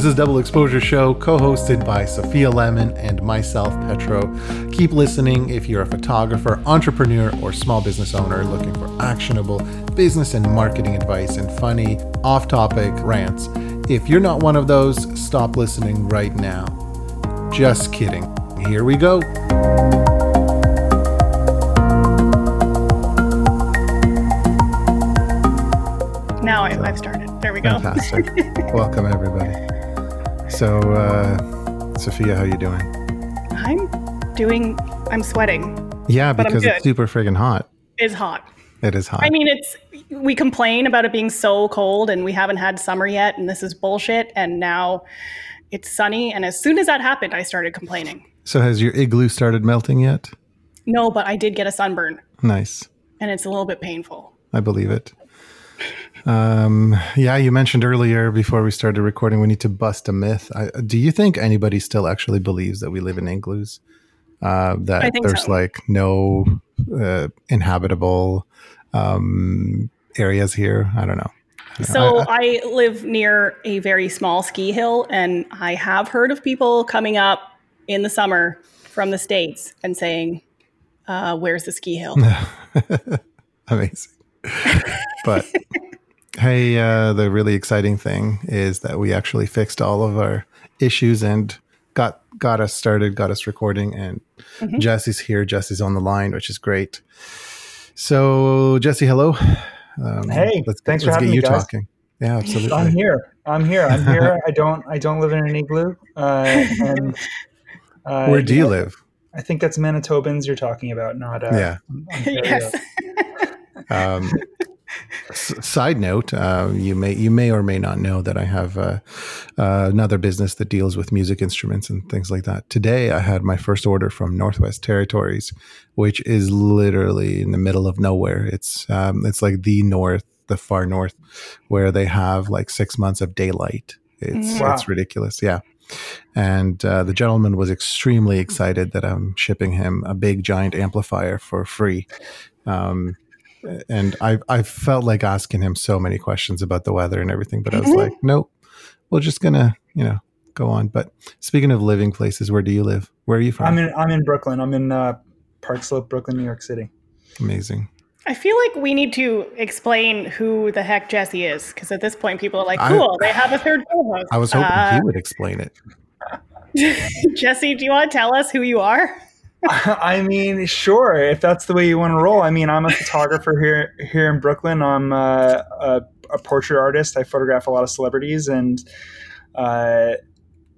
This is Double Exposure Show, co hosted by Sophia Lemon and myself, Petro. Keep listening if you're a photographer, entrepreneur, or small business owner looking for actionable business and marketing advice and funny, off topic rants. If you're not one of those, stop listening right now. Just kidding. Here we go. Now I've started. There we go. Fantastic. Welcome, everybody. So, uh, Sophia, how you doing? I'm doing. I'm sweating. Yeah, because it's super friggin' hot. It's hot. It is hot. I mean, it's. We complain about it being so cold, and we haven't had summer yet, and this is bullshit. And now it's sunny, and as soon as that happened, I started complaining. so, has your igloo started melting yet? No, but I did get a sunburn, Nice. and it's a little bit painful. I believe it. Um, yeah, you mentioned earlier before we started recording, we need to bust a myth. I, do you think anybody still actually believes that we live in igloos? Uh, that there's so. like no uh, inhabitable um, areas here. I don't know. So I- I, live near a very small ski hill, and I have heard of people coming up in the summer from the states and saying, uh, "Where's the ski hill?" Amazing. but hey, uh, the really exciting thing is that we actually fixed all of our issues and got got us started, got us recording, and Mhm. Jesse's here. Jesse's on the line, which is great. So, Jesse, hello. Um, Hey, let's, thanks for let's having get me, you guys. talking. Yeah, absolutely. I'm here. I'm here. I'm here. I don't. I don't live in an igloo. Uh, and uh, Where do you know, live? I think that's Manitobans you're talking about, not uh, Yeah. Ontario. yes. Um, s- side note: uh, you may you may or may not know that I have uh, uh, another business that deals with music instruments and things like that. Today, I had my first order from Northwest Territories, which is literally in the middle of nowhere. It's um, it's like the north, the far north, where they have like six months of daylight. It's Wow. it's ridiculous, yeah. And uh, the gentleman was extremely excited that I'm shipping him a big giant amplifier for free. Um, and I I felt like asking him so many questions about the weather and everything, but I was Mhm. like, nope, we're just gonna you know go on. But speaking of living places, where do you live? Where are you from? I'm in. I'm in Brooklyn. I'm in uh, Park Slope, Brooklyn, New York City. Amazing. I feel like we need to explain who the heck Jesse is, because at this point, people are like, I- "Cool, they have a third co-host." I was hoping Uh, he would explain it. Jesse, do you want to tell us who you are? I mean, sure, if that's the way you want to roll. I mean, I'm a photographer here here in Brooklyn. I'm uh, a, a portrait artist. I photograph a lot of celebrities, and uh,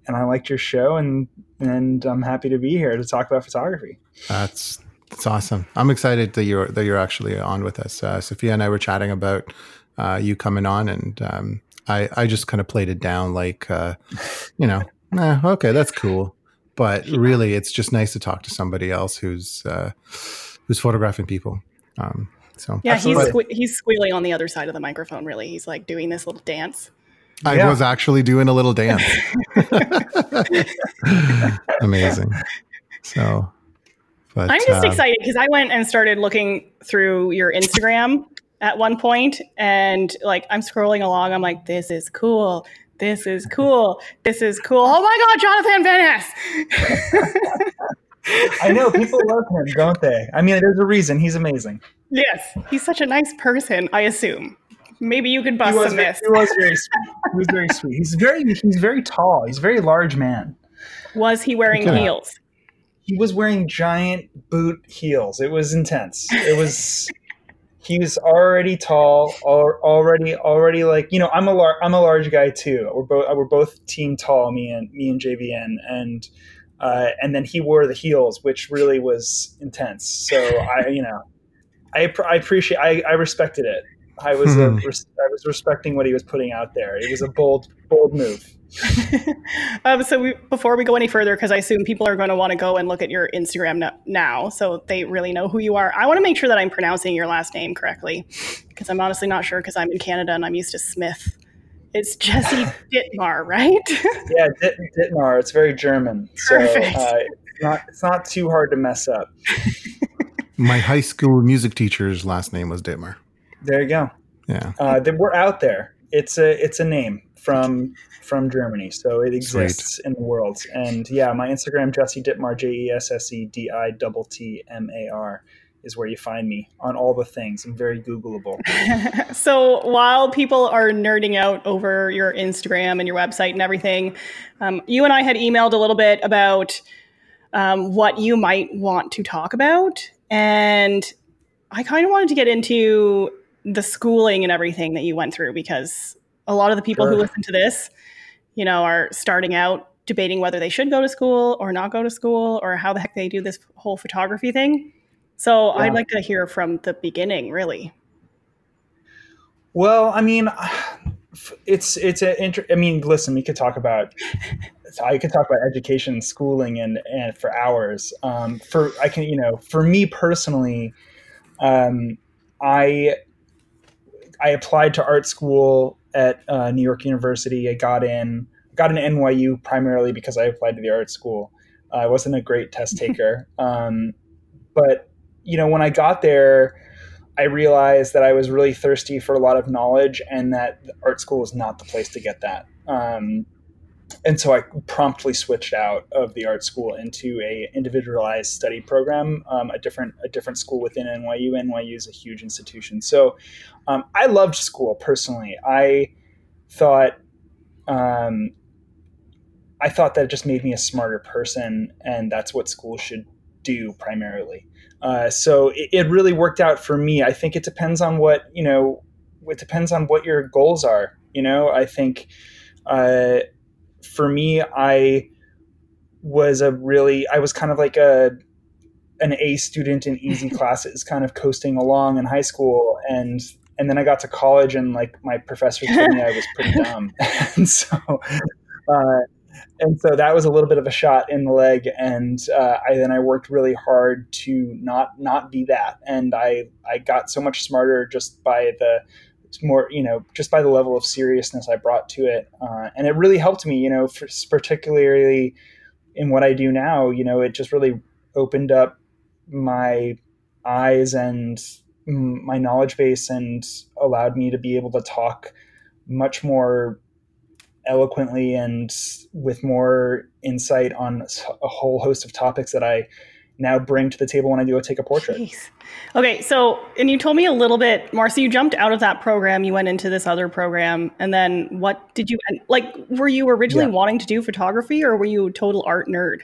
and I liked your show, and and I'm happy to be here to talk about photography. That's that's awesome. I'm excited that you're that you're actually on with us. Uh, Sophia and I were chatting about uh, you coming on, and um, I I just kind of played it down like uh, you know, eh, okay, that's cool. But really, it's just nice to talk to somebody else who's uh, who's photographing people. Um, so Yeah, he's sque- he's squealing on the other side of the microphone. Really, he's like doing this little dance. I Yeah. was actually doing a little dance. Amazing. So, but I'm just uh, excited because I went and started looking through your Instagram at one point, and like I'm scrolling along, I'm like, "This is cool. This is cool. This is cool. Oh my God, Jonathan Van Ness!" I know people love him, don't they? I mean, there's a reason. He's amazing. yes, he's such a nice person. I assume. Maybe you could He bust was, some very, myths. he was very sweet. He was very sweet. He's very he's very tall. He's a very large man. Was he wearing Okay. heels? He was wearing giant boot heels. It was intense. It was. He was already tall, already, already like you know. I'm a lar- I'm a large guy too. We're both we're both team tall. Me and me and JVN, and uh, and then he wore the heels, which really was intense. So I, you know, I I appreciate. I, I respected it. I was Hmm. I was respecting what he was putting out there. It was a bold bold move. um, so we, before we go any further, because I assume people are going to want to go and look at your Instagram no, now, so they really know who you are. I want to make sure that I'm pronouncing your last name correctly, because I'm honestly not sure because I'm in Canada and I'm used to Smith. It's Jesse Dittmar, right? Yeah, Dit- Dittmar. It's very German, so uh, it's not it's not too hard to mess up. my high school music teacher's last name was Dittmer. There you go. Yeah. Uh, that we're out there. It's a it's a name from from Germany, so it exists Sweet. in the world. And yeah, my Instagram Jesse Dittmar J E S S E D I T T M A R is where you find me on all the things. I'm very Googleable. so while people are nerding out over your Instagram and your website and everything, um, you and I had emailed a little bit about um, what you might want to talk about, and I kind of wanted to get into the schooling and everything that you went through because a lot of the people sure. who listen to this, you know, are starting out debating whether they should go to school or not go to school or how the heck they do this whole photography thing. So yeah. I'd like to hear from the beginning, really. Well, I mean, it's it's a. Inter- I mean, listen, we could talk about. I could talk about education, schooling, and and for hours. Um, for I can, you know, for me personally, um, I I applied to art school at uh, New York University. I got in, got an NYU primarily because I applied to the art school. Uh, I wasn't a great test taker, um, but you know, when I got there, I realized that I was really thirsty for a lot of knowledge, and that art school was not the place to get that. Um, and so I promptly switched out of the art school into a individualized study program, um, a different a different school within NYU. NYU is a huge institution, so um, I loved school personally. I thought um, I thought that it just made me a smarter person, and that's what school should do primarily. Uh, so it, it really worked out for me. I think it depends on what you know. It depends on what your goals are. You know, I think. Uh, for me, I was a really I was kind of like a an A student in easy classes, kind of coasting along in high school, and and then I got to college, and like my professor told me I was pretty dumb, and so. Uh, and so that was a little bit of a shot in the leg, and uh, I then I worked really hard to not not be that, and I I got so much smarter just by the more you know just by the level of seriousness I brought to it, uh, and it really helped me. You know, for, particularly in what I do now. You know, it just really opened up my eyes and my knowledge base and allowed me to be able to talk much more eloquently and with more insight on a whole host of topics that I now bring to the table when I do a take a portrait. Jeez. Okay, so and you told me a little bit more. So you jumped out of that program, you went into this other program, and then what did you like? Were you originally yeah. wanting to do photography, or were you a total art nerd?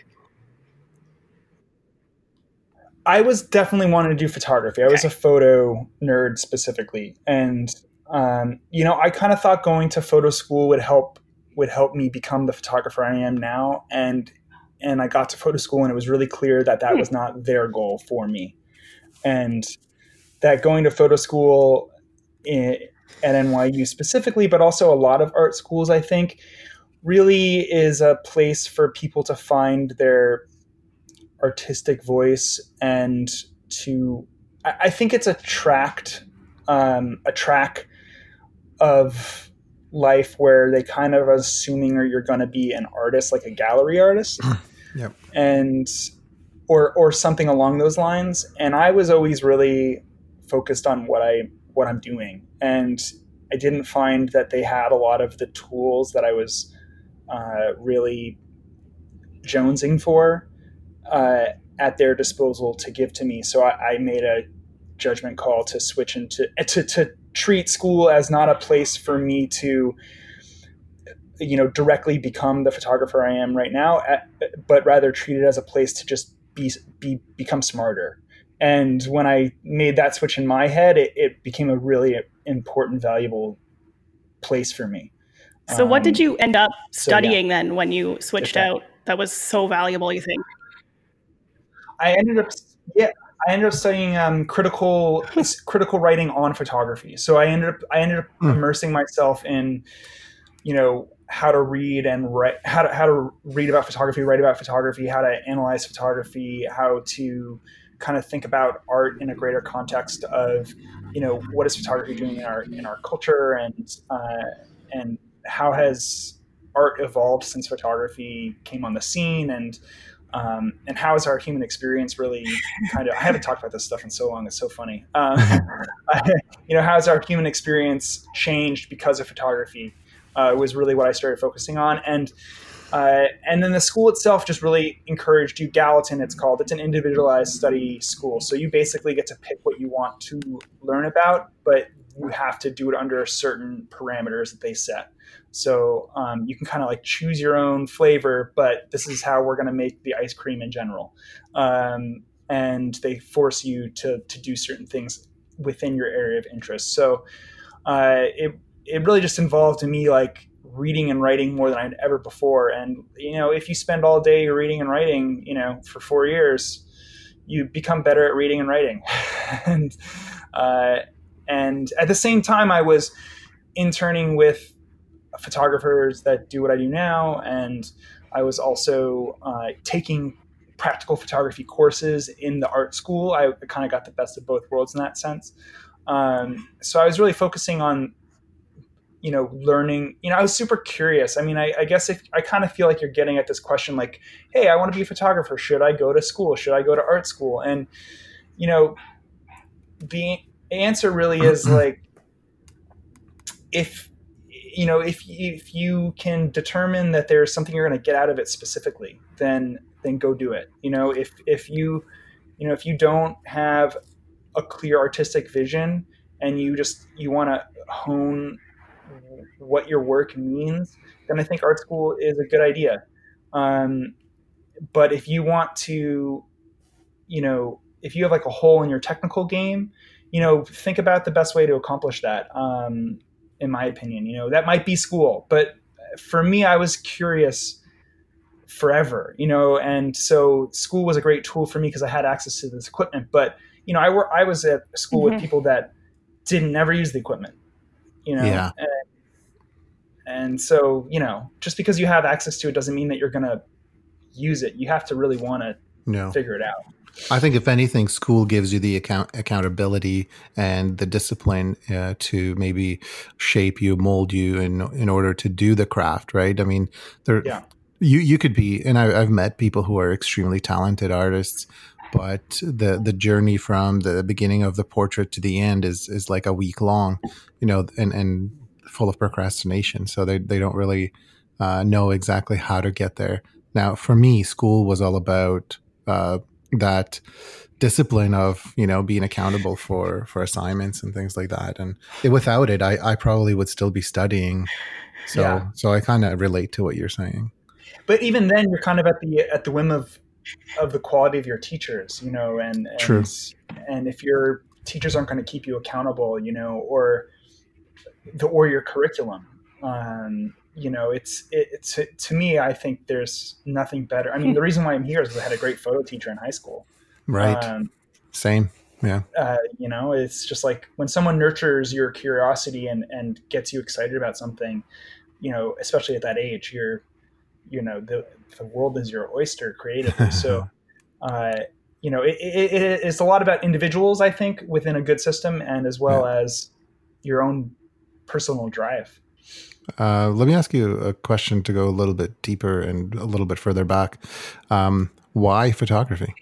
I was definitely wanting to do photography. I was a photo nerd specifically, and um, you know, I kind of thought going to photo school would help would help me become the photographer I am now. And and I got to photo school, and it was really clear that that was not their goal for me, and that going to photo school in, at NYU specifically, but also a lot of art schools, I think, really is a place for people to find their artistic voice and to. I think it's a tract, um, a track of life where they kind of assuming or you're going to be an artist like a gallery artist. Yep. and or or something along those lines. And i was always really focused on what i what i'm doing. And i didn't find that they had a lot of the tools that i was uh, really jonesing for uh, at their disposal to give to me. So I, I made a judgment call to switch into to, to treat school as not a place for me to you know directly become the photographer I am right now, but rather treat it as a place to just be, be become smarter. And when I made that switch in my head, it, it became a really important, valuable place for me. So, um, what did um, you end up studying so, yeah. then when you switched out? That was so valuable. You think? I ended up, yeah, I ended up studying um, critical critical writing on photography. So I ended up I ended up mm. immersing myself in, you know, how to read and write, how to how to read about photography, write about photography, how to analyze photography, how to kind of think about art in a greater context of, you know, what is photography doing in our in our culture and uh, and how has art evolved since photography came on the scene and um, and how is our human experience really kind of i haven't talked about this stuff in so long it's so funny um, you know how has our human experience changed because of photography uh, was really what I started focusing on. And uh, and then the school itself just really encouraged you. Gallatin, it's called. It's an individualized study school. So you basically get to pick what you want to learn about, but you have to do it under certain parameters that they set. So um, you can kind of like choose your own flavor, but this is how we're going to make the ice cream in general. Um, and they force you to to do certain things within your area of interest. So uh, it it really just involved me like reading and writing more than I'd ever before. And you know, if you spend all day reading and writing, you know, for four years, you become better at reading and writing. and uh, and at the same time, I was interning with photographers that do what I do now, and I was also uh, taking practical photography courses in the art school. I kind of got the best of both worlds in that sense. Um, so I was really focusing on, you know, learning. You know, I was super curious. I mean, I, I guess if I kind of feel like you're getting at this question, like, hey, I want to be a photographer. Should I go to school? Should I go to art school? And you know, the answer really is like, if you know, if if you can determine that there's something you're going to get out of it specifically, then then go do it. You know, if if you you know if you don't have a clear artistic vision and you just you want to hone what your work means, then I think art school is a good idea. Um, but if you want to, you know, if you have like a hole in your technical game, you know, think about the best way to accomplish that. Um, in my opinion, you know, that might be school, but for me, I was curious forever, you know, and so school was a great tool for me because I had access to this equipment. But you know, I were I was at school mm-hmm. with people that didn't never use the equipment, you know, yeah. and, and so you know, just because you have access to it doesn't mean that you're gonna use it. You have to really want to no. figure it out. I think if anything, school gives you the account accountability and the discipline uh, to maybe shape you, mold you in in order to do the craft. Right? I mean, there. Yeah you you could be and I, have met people who are extremely talented artists but the the journey from the beginning of the portrait to the end is is like a week long you know and and full of procrastination so they, they don't really uh, know exactly how to get there now for me school was all about uh, that discipline of you know being accountable for for assignments and things like that and it, without it I, I probably would still be studying so yeah. so i kind of relate to what you're saying but even then you're kind of at the at the whim of of the quality of your teachers you know and and, True. and if your teachers aren't going to keep you accountable you know or the or your curriculum um, you know it's it, it's to me i think there's nothing better i mean the reason why i'm here is i had a great photo teacher in high school right um, same yeah uh, you know it's just like when someone nurtures your curiosity and and gets you excited about something you know especially at that age you're you know the the world is your oyster creatively. so, uh, you know, it, it, it's a lot about individuals, I think, within a good system, and as well yeah. as your own personal drive. Uh, let me ask you a question to go a little bit deeper and a little bit further back. Um, why photography?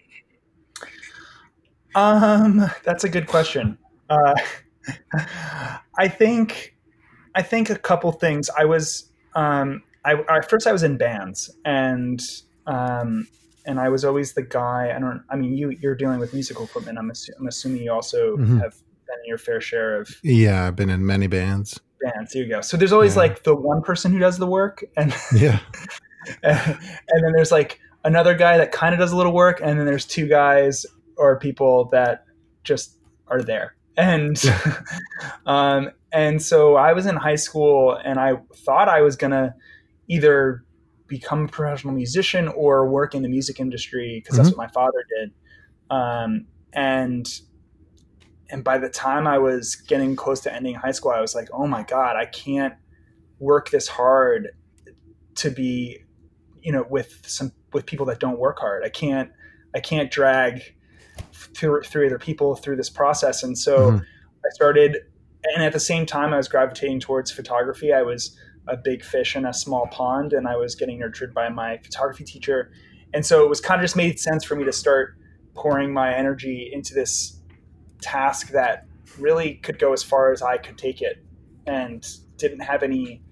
Um, that's a good question. Uh, I think, I think a couple things. I was, um, I, I first I was in bands and um, and I was always the guy. I don't. I mean, you you're dealing with musical equipment. I'm, assu- I'm assuming you also mm-hmm. have been in your fair share of. Yeah, I've been in many bands. Bands. There you go. So there's always yeah. like the one person who does the work, and yeah, and, and then there's like another guy that kind of does a little work, and then there's two guys or people that just are there. And um, and so I was in high school, and I thought I was gonna either become a professional musician or work in the music industry because mm-hmm. that's what my father did. Um, and and by the time I was getting close to ending high school, I was like, oh my god, I can't work this hard to be, you know, with some with people that don't work hard. I can't I can't drag through through other people through this process. And so mm-hmm. I started, and at the same time, I was gravitating towards photography. I was a big fish in a small pond and I was getting nurtured by my photography teacher. And so it was kind of just made sense for me to start pouring my energy into this task that really could go as far as I could take it and didn't have any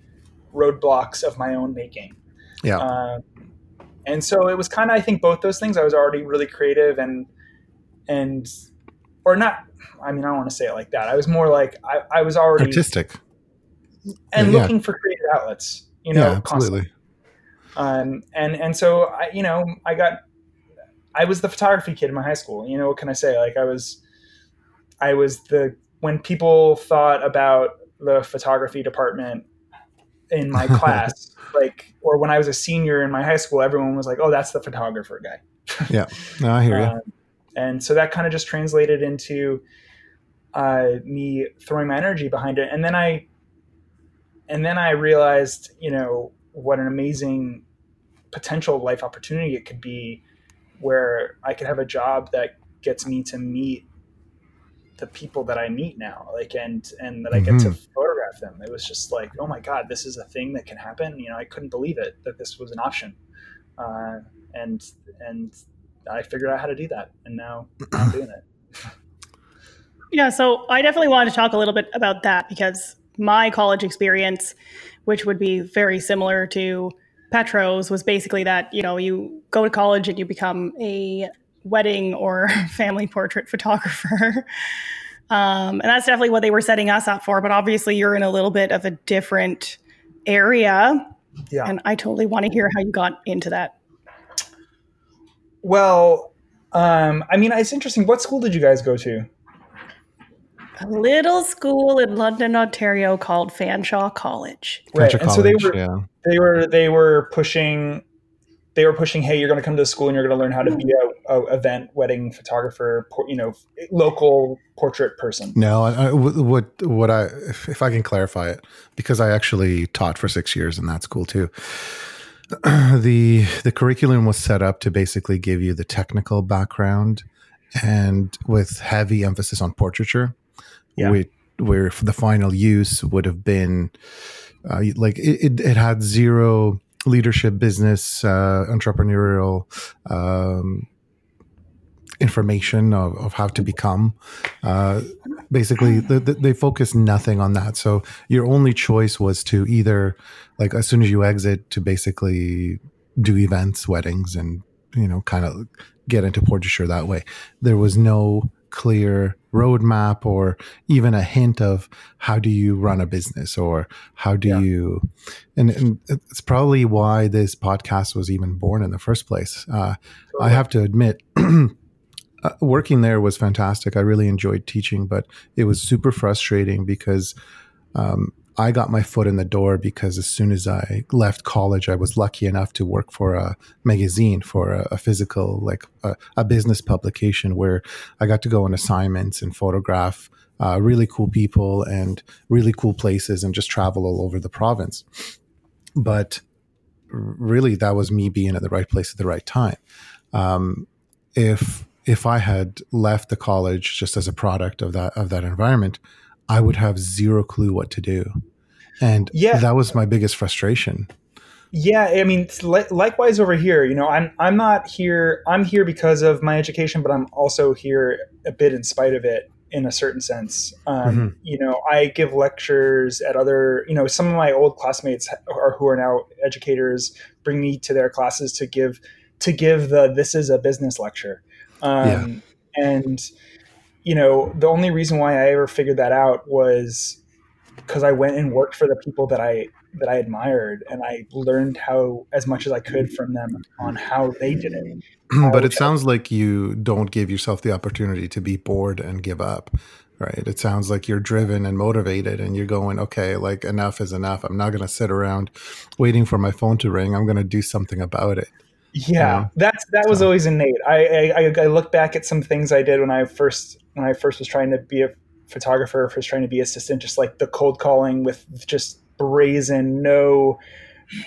roadblocks of my own making. Yeah. Uh, and so it was kind of I think both those things. I was already really creative and and or not. I mean, I don't want to say it like that. I was more like I, I was already artistic and Yeah, yeah. looking for creative outlets. You know, yeah, constantly. absolutely. Um, and and so I, you know, I got, I was the photography kid in my high school. You know, what can I say? Like I was, I was the when people thought about the photography department in my class, like, or when I was a senior in my high school, everyone was like, "Oh, that's the photographer guy." No, I hear you. Um, and so that kind of just translated into uh, me throwing my energy behind it, and then I, and then I realized, you know, what an amazing potential life opportunity it could be, where I could have a job that gets me to meet the people that I meet now, like, and and that I get to photograph them. It was just like, oh my god, this is a thing that can happen. You know, I couldn't believe it that this was an option, uh, and and I figured out how to do that, and now I'm doing it. Yeah, so I definitely wanted to talk a little bit about that because my college experience, which would be very similar to Petro's, was basically that you know you go to college and you become a wedding or family portrait photographer. Um, and that's definitely what they were setting us up for. But obviously, you're in a little bit of a different area. Yeah. And I totally want to hear how you got into that. Well, um, I mean, it's interesting. What school did you guys go to? A little school in London, Ontario called Fanshawe College. Right, Fletcher and so they were yeah. they were they were pushing they were pushing hey you're going to come to school and you're going to learn how to be a, a event wedding photographer por- you know local portrait person No, I, I- what what what I if, if I can clarify it because I actually taught for six years in that school too. the The curriculum was set up to basically give you the technical background, and with heavy emphasis on portraiture, Yeah. with, where the final use would have been uh, like it, it, it had zero leadership, business, uh, entrepreneurial. Um, information of, of how to become uh, basically the, the, they focus nothing on that so your only choice was to either like as soon as you exit to basically do events weddings and you know kind of get into portraiture that way there was no clear roadmap or even a hint of how do you run a business or how do Yeah. you and, and it's probably why this podcast was even born in the first place uh, i have to admit uh, working there was fantastic. I really enjoyed teaching, but it was super frustrating because um, I got my foot in the door because as soon as I left college, I was lucky enough to work for a magazine, for a, a physical, like a, a business publication where I got to go on assignments and photograph uh, really cool people and really cool places and just travel all over the province. But really, that was me being at the right place at the right time. Um, if if I had left the college just as a product of that of that environment, I would have zero clue what to do, and Yeah. that was my biggest frustration. yeah i mean li- likewise over here you know i'm i'm not here i'm here because of my education but i'm also here a bit in spite of it in a certain sense um, Mhm. you know i give lectures at other you know some of my old classmates are who are now educators bring me to their classes to give to give the this is a business lecture um, Yeah. and you know the only reason why i ever figured that out was because i went and worked for the people that i that i admired and i learned how as much as i could from them on how they did it. But it sounds like you don't give yourself the opportunity to be bored and give up right? It sounds like you're driven and motivated and you're going okay like enough is enough. I'm not going to sit around waiting for my phone to ring. I'm going to do something about it Yeah, Yeah. that's that was always innate. I, I I- look back at some things I did when I first when I first was trying to be a photographer, first trying to be assistant, just like the cold calling with just brazen, no,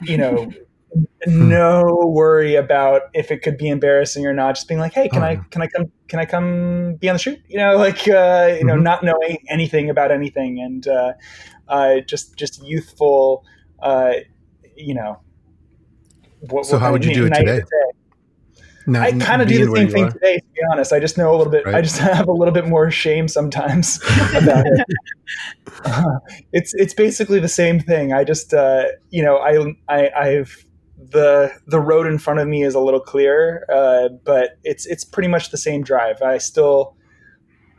you know, no worry about if it could be embarrassing or not. Just being like, hey, can Oh, I yeah. can I come can I come be on the shoot? You know, like uh, you know, Mhm. not knowing anything about anything and uh, uh, just just youthful, uh, you know. What, So how would you do it today? Not, I kind of do the same thing today. To be honest, I just know a little bit. Right. I just have a little bit more shame sometimes about it. Uh, it's it's basically the same thing. I just uh, you know I I I've the the road in front of me is a little clearer, uh, but it's it's pretty much the same drive. I still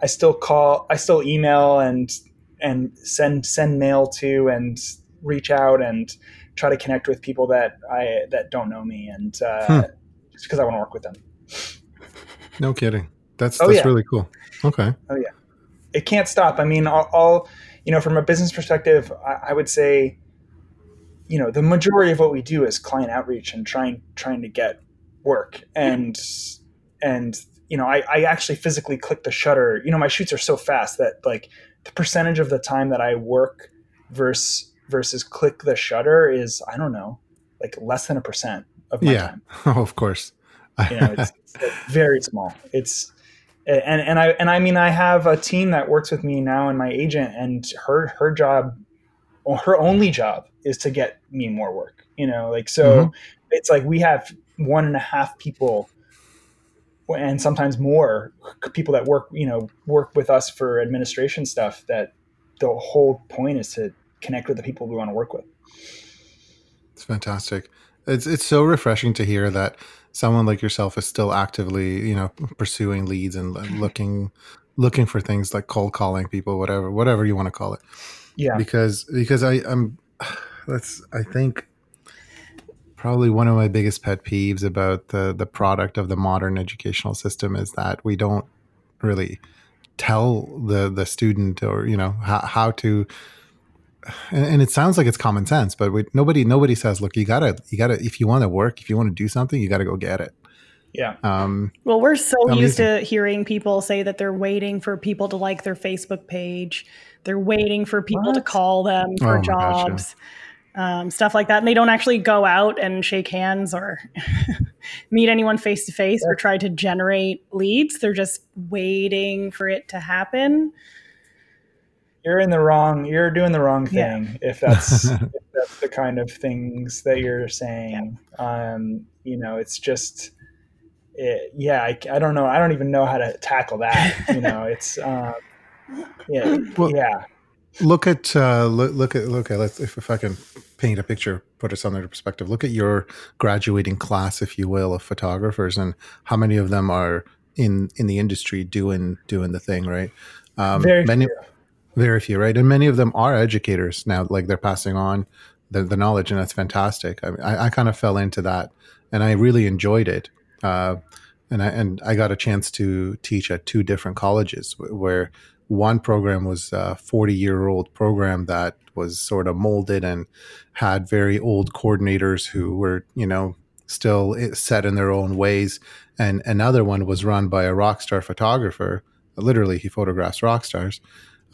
I still call, I still email and and send send mail to and reach out and try to connect with people that I that don't know me and uh, hmm. just because I want to work with them. No kidding. That's oh, that's yeah. really cool. Okay. Oh yeah, it can't stop. I mean, all, all you know, from a business perspective, I, I would say you know the majority of what we do is client outreach and trying trying to get work and and you know I, I actually physically click the shutter you know my shoots are so fast that like the percentage of the time that i work versus versus click the shutter is i don't know like less than a percent of my yeah. time oh of course you know it's, it's very small it's and and i and i mean i have a team that works with me now and my agent and her her job her only job is to get me more work you know like so mm-hmm. it's like we have one and a half people and sometimes more people that work you know work with us for administration stuff that the whole point is to connect with the people we want to work with. It's fantastic. It's it's so refreshing to hear that someone like yourself is still actively you know pursuing leads and looking looking for things like cold calling people whatever whatever you want to call it. Yeah. Because because i i'm that's i think probably one of my biggest pet peeves about the the product of the modern educational system is that we don't really tell the the student or you know how, how to and, and, it sounds like it's common sense but we, nobody nobody says look you gotta you gotta if you want to work if you want to do something you gotta go get it yeah. Um, well, we're so amazing. used to hearing people say that they're waiting for people to like their Facebook page. They're waiting for people what? to call them for oh jobs, gosh, yeah. um, stuff like that. And they don't actually go out and shake hands or meet anyone face to face or try to generate leads. They're just waiting for it to happen. You're in the wrong. You're doing the wrong thing yeah. if that's if that's the kind of things that you're saying. Yeah. Um, you know, it's just it, yeah, I, I, don't know. I don't even know how to tackle that. You know, it's um, yeah, well, yeah. Look at uh, look, look at look at let's if, if I can paint a picture, put us on their perspective. Look at your graduating class, if you will, of photographers, and how many of them are in in the industry doing doing the thing, right? Um, very many, few. Very few, right? And many of them are educators now, like they're passing on the, the knowledge, and that's fantastic. I, I, I kind of fell into that, and I really enjoyed it. Uh, and I and I got a chance to teach at two different colleges where one program was a 40 year old program that was sort of molded and had very old coordinators who were you know still set in their own ways and another one was run by a rock star photographer literally he photographs rock stars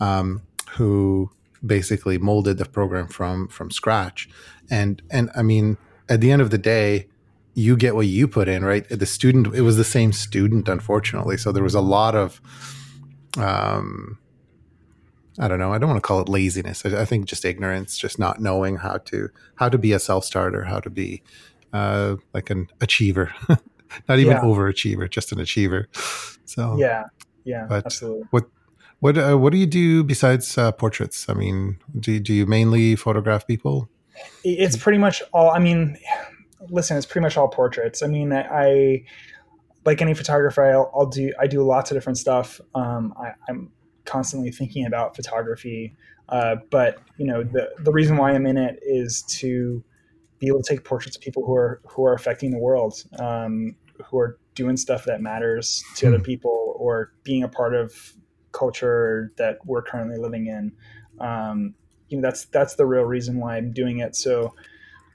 um, who basically molded the program from from scratch and and i mean at the end of the day you get what you put in, right? The student, it was the same student, unfortunately. So there was a lot of, um, I don't know. I don't want to call it laziness. I, I think just ignorance, just not knowing how to how to be a self starter, how to be uh, like an achiever, not even yeah. overachiever, just an achiever. So yeah, yeah, but absolutely. What what uh, what do you do besides uh, portraits? I mean, do do you mainly photograph people? It's pretty much all. I mean, listen, it's pretty much all portraits. I mean, I, I like any photographer, I'll, I'll, do I do lots of different stuff. Um, I, am constantly thinking about photography, uh, but you know, the the reason why I'm in it is to be able to take portraits of people who are who are affecting the world, um, who are doing stuff that matters to other hmm. people, or being a part of culture that we're currently living in. Um, you know, that's that's the real reason why I'm doing it. So.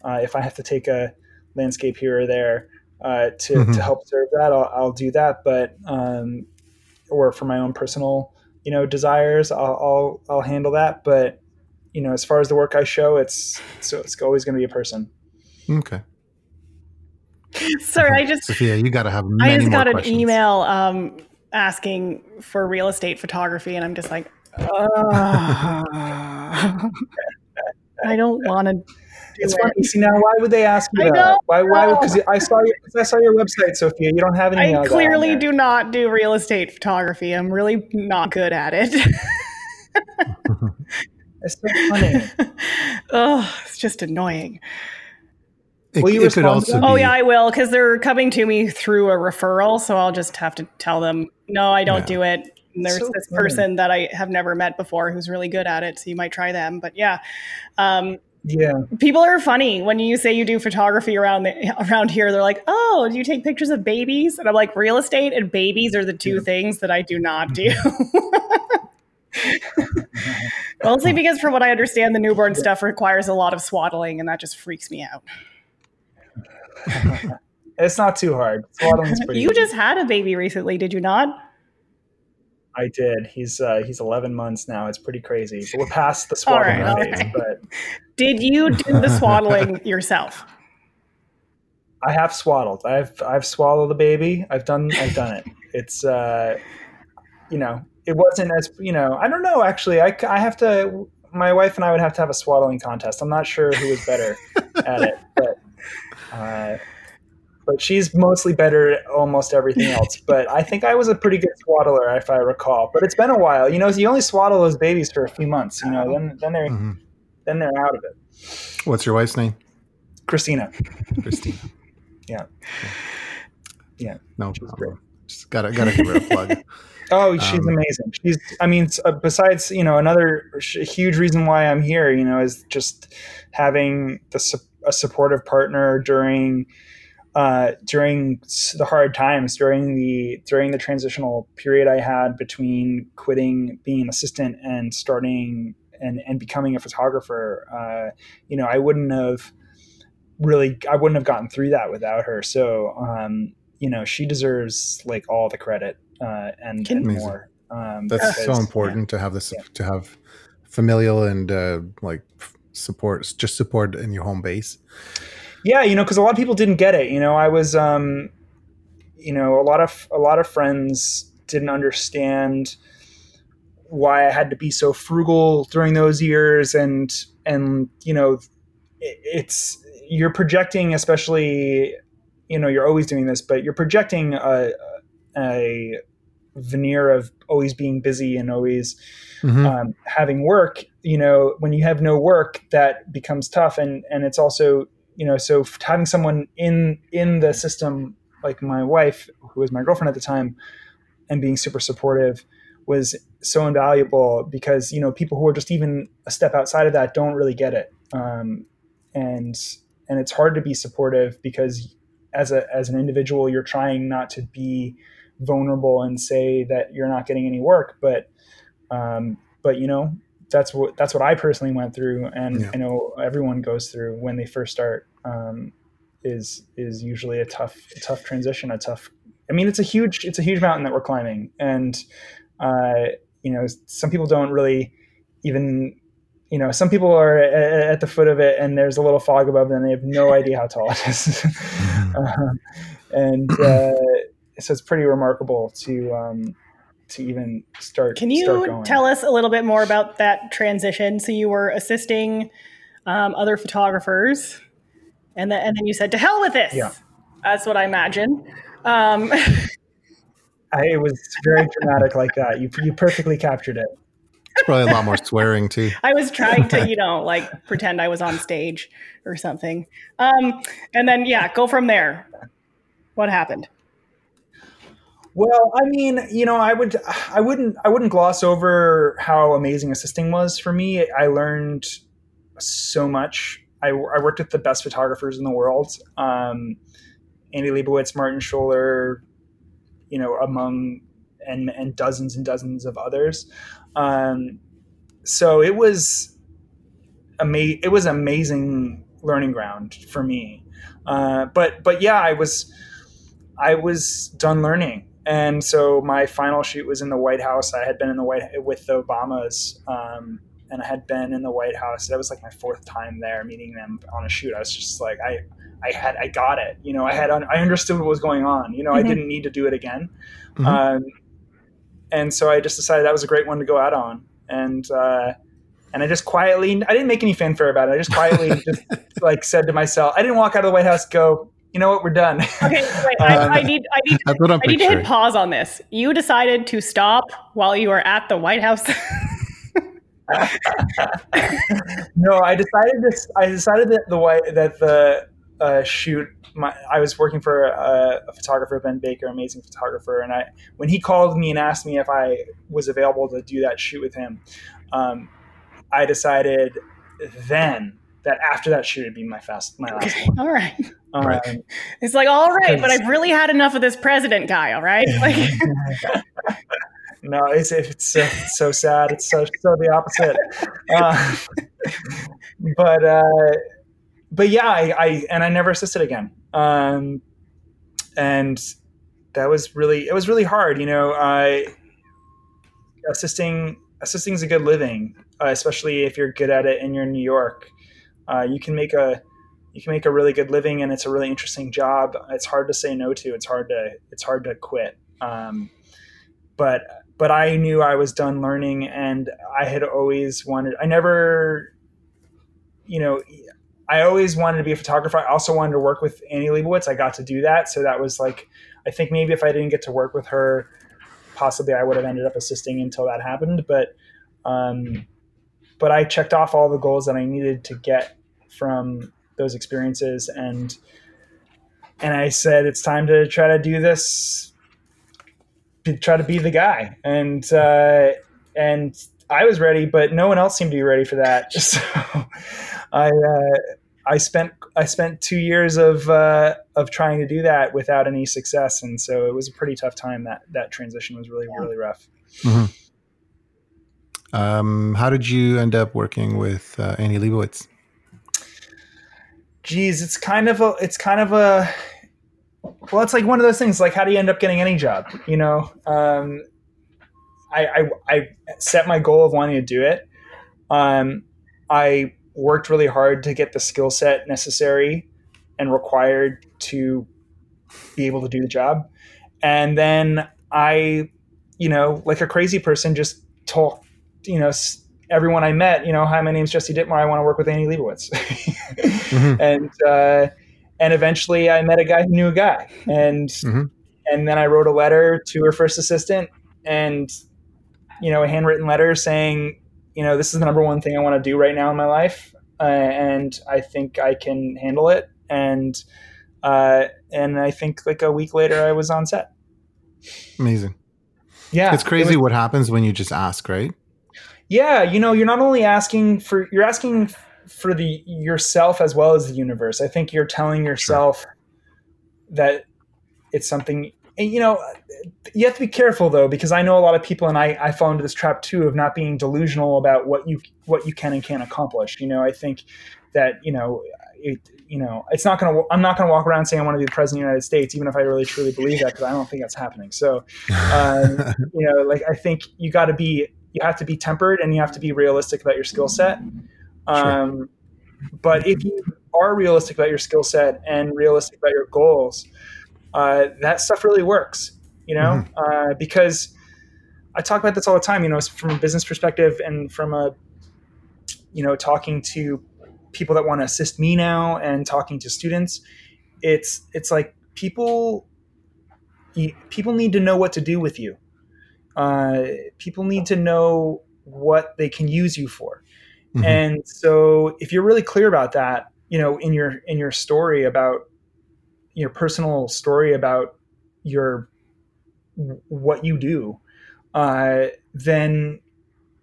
Uh, if I have to take a landscape here or there uh, to, mm-hmm. to help serve that, I'll, I'll do that. But um, or for my own personal, you know, desires, I'll, I'll, I'll handle that. But you know, as far as the work I show, it's so it's always going to be a person. Okay. Sorry, I just Sophia, you got to have. I just got questions. an email um, asking for real estate photography, and I'm just like. I don't want to. It's funny. See now, why would they ask you I that? Why? Why? Because I saw your, I saw your website, Sophia. You don't have any. I clearly do not do real estate photography. I'm really not good at it. It's so funny. oh, it's just annoying. It, Will you it could respond to also that? be. Oh yeah, I will because they're coming to me through a referral. So I'll just have to tell them, no, I don't Yeah. do it. And there's So this funny. person that I have never met before who's really good at it. So you might try them. But yeah, um, Yeah. people are funny when you say you do photography around the, around here. They're like, oh, do you take pictures of babies? And I'm like, real estate and babies are the two things that I do not do. Mostly because, from what I understand, the newborn stuff requires a lot of swaddling, and that just freaks me out. It's not too hard. Swaddling's pretty. You easy. just had a baby recently, did you not? I did. He's uh, he's 11 months now. It's pretty crazy. But we're past the swaddling right, phase. right. But Did you do the swaddling yourself? I have swaddled. I've I've swallowed the baby. I've done I've done it. It's uh, you know, it wasn't as you know. I don't know actually. I I have to. My wife and I would have to have a swaddling contest. I'm not sure who was better at it, but uh, but she's mostly better at almost everything else. But I think I was a pretty good swaddler, if I recall. But it's been a while. You know, you only swaddle those babies for a few months. You know, then then they're Mhm. then they're out of it. What's your wife's name? Christina. Christina. Yeah. Yeah. No She's problem. Just gotta gotta give her a plug. Oh, she's Um, amazing. She's, I mean, uh, besides, you know, another sh- huge reason why I'm here, you know, is just having the su- a supportive partner during uh, during the hard times, during the during the transitional period I had between quitting being an assistant and starting and and becoming a photographer. Uh, you know, I wouldn't have really, I wouldn't have gotten through that without her. So, um, you know, she deserves like all the credit uh, and, and more. Um, That's because- so important to have this Yeah. to have familial and uh, like support, just support in your home base. yeah you know because a lot of people didn't get it you know i was um you know a lot of a lot of friends didn't understand why i had to be so frugal during those years and and you know it, it's you're projecting especially you know you're always doing this but you're projecting a a veneer of always being busy and always Mhm. um, having work you know when you have no work that becomes tough. And and it's also you know so having someone in in the system like my wife who was my girlfriend at the time and being super supportive was so invaluable because you know people who are just even a step outside of that don't really get it. Um, and and it's hard to be supportive because as a as an individual you're trying not to be vulnerable and say that you're not getting any work. But um, but you know that's what that's what I personally went through, and Yeah. I know everyone goes through when they first start. Um, is is usually a tough a tough transition, a tough. I mean, it's a huge it's a huge mountain that we're climbing, and uh, you know some people don't really even you know some people are at, at the foot of it, and there's a little fog above them. They have no idea how tall it is, um, and uh, so it's pretty remarkable to. Um, to even start. Can start you going. tell us a little bit more about that transition? So you were assisting um, other photographers, and then and then you said, "To hell with this." Yeah. That's what I imagine. Um, I, it was very dramatic like that. You you perfectly captured it. It's probably a lot more swearing too. I was trying to, you know, like pretend I was on stage or something. Um, and then, yeah, go from there. What happened? Well, I mean, you know, I would I wouldn't I wouldn't gloss over how amazing assisting was for me. I learned so much. I, I worked with the best photographers in the world. Um, Annie Leibovitz, Martin Schoeller, you know, among and and dozens and dozens of others. Um, so it was ama- it was amazing learning ground for me. Uh, but but yeah, I was I was done learning, and so my final shoot was in the White House. I had been in the White with the Obamas, um, and I had been in the White House. That was like my fourth time there, meeting them on a shoot. I was just like I. I had, I got it. You know, I had, I understood what was going on. You know, I Mhm. didn't need to do it again. Mhm. Um, and so I just decided that was a great one to go out on. And uh, and I just quietly, I didn't make any fanfare about it. I just quietly just like said to myself, I didn't walk out of the White House, go, you know what, we're done. Okay, wait, I, Um, I need, I need, That's I'm need to hit pause on this. You decided to stop while you were at the White House. no, I decided this. I decided that the white that the uh, shoot. My, I was working for a, a photographer, Ben Baker, amazing photographer, and I when he called me and asked me if I was available to do that shoot with him, um, I decided then that after that shoot it'd be my fast my last one. all right. Um, Right. It's like, all right, but I've really had enough of this president guy. All right. Like, no, it's it's so, it's so sad. It's so so the opposite. Uh, but uh, but yeah, I, I and I never assisted again. Um, and that was really it was really hard. You know, I assisting assisting is a good living, uh, especially if you're good at it and you're in New York. Uh, you can make a you can make a really good living, and it's a really interesting job. It's hard to say no to. It's hard to it's hard to quit. Um, but but I knew I was done learning, and I had always wanted. I never, you know, I always wanted to be a photographer. I also wanted to work with Annie Leibovitz. I got to do that, so that was like, I think maybe if I didn't get to work with her, possibly I would have ended up assisting until that happened. But um, but I checked off all the goals that I needed to get from those experiences, and and I said it's time to try to do this be- try to be the guy and uh, and I was ready, but no one else seemed to be ready for that. So I uh, I spent I spent two years of uh, of trying to do that without any success, and so it was a pretty tough time. That that transition was really Yeah. really rough. Um, how did you end up working with uh, Annie Leibovitz? Geez, it's kind of a it's kind of a well, it's like one of those things. Like, how do you end up getting any job? You know, um, I, I I set my goal of wanting to do it. Um, I worked really hard to get the skill set necessary and required to be able to do the job, and then I, you know, like a crazy person, just told you know everyone I met, you know, hi, my name's Jesse Dittmar. I want to work with Annie Leibovitz, Mhm. and uh, and eventually I met a guy who knew a guy, and Mhm. and then I wrote a letter to her first assistant, and you know, a handwritten letter saying, you know, this is the number one thing I want to do right now in my life, uh, and I think I can handle it, and uh, and I think like a week later I was on set. Amazing. Yeah, it's it crazy was- what happens when you just ask, right? Yeah you know you're not only asking for you're asking for the yourself as well as the universe. I think you're telling yourself that it's something and you know you have to be careful though because i know a lot of people and i i fall into this trap too of not being delusional about what you what you can and can't accomplish. You know i think that you know it you know it's not gonna i'm not gonna walk around saying i want to be the president of the united states even if i really truly believe that because i don't think that's happening. So um, you know like i think you got to be you have to be tempered and you have to be realistic about your skill set. Um, but if you are realistic about your skill set and realistic about your goals uh, that stuff really works you know? Uh, because i talk about this all the time you know from a business perspective and from a you know talking to people that want to assist me now and talking to students it's it's like people people need to know what to do with you uh, people need to know what they can use you for. Mhm. and so if you're really clear about that you know in your in your story about your personal story about your what you do uh, then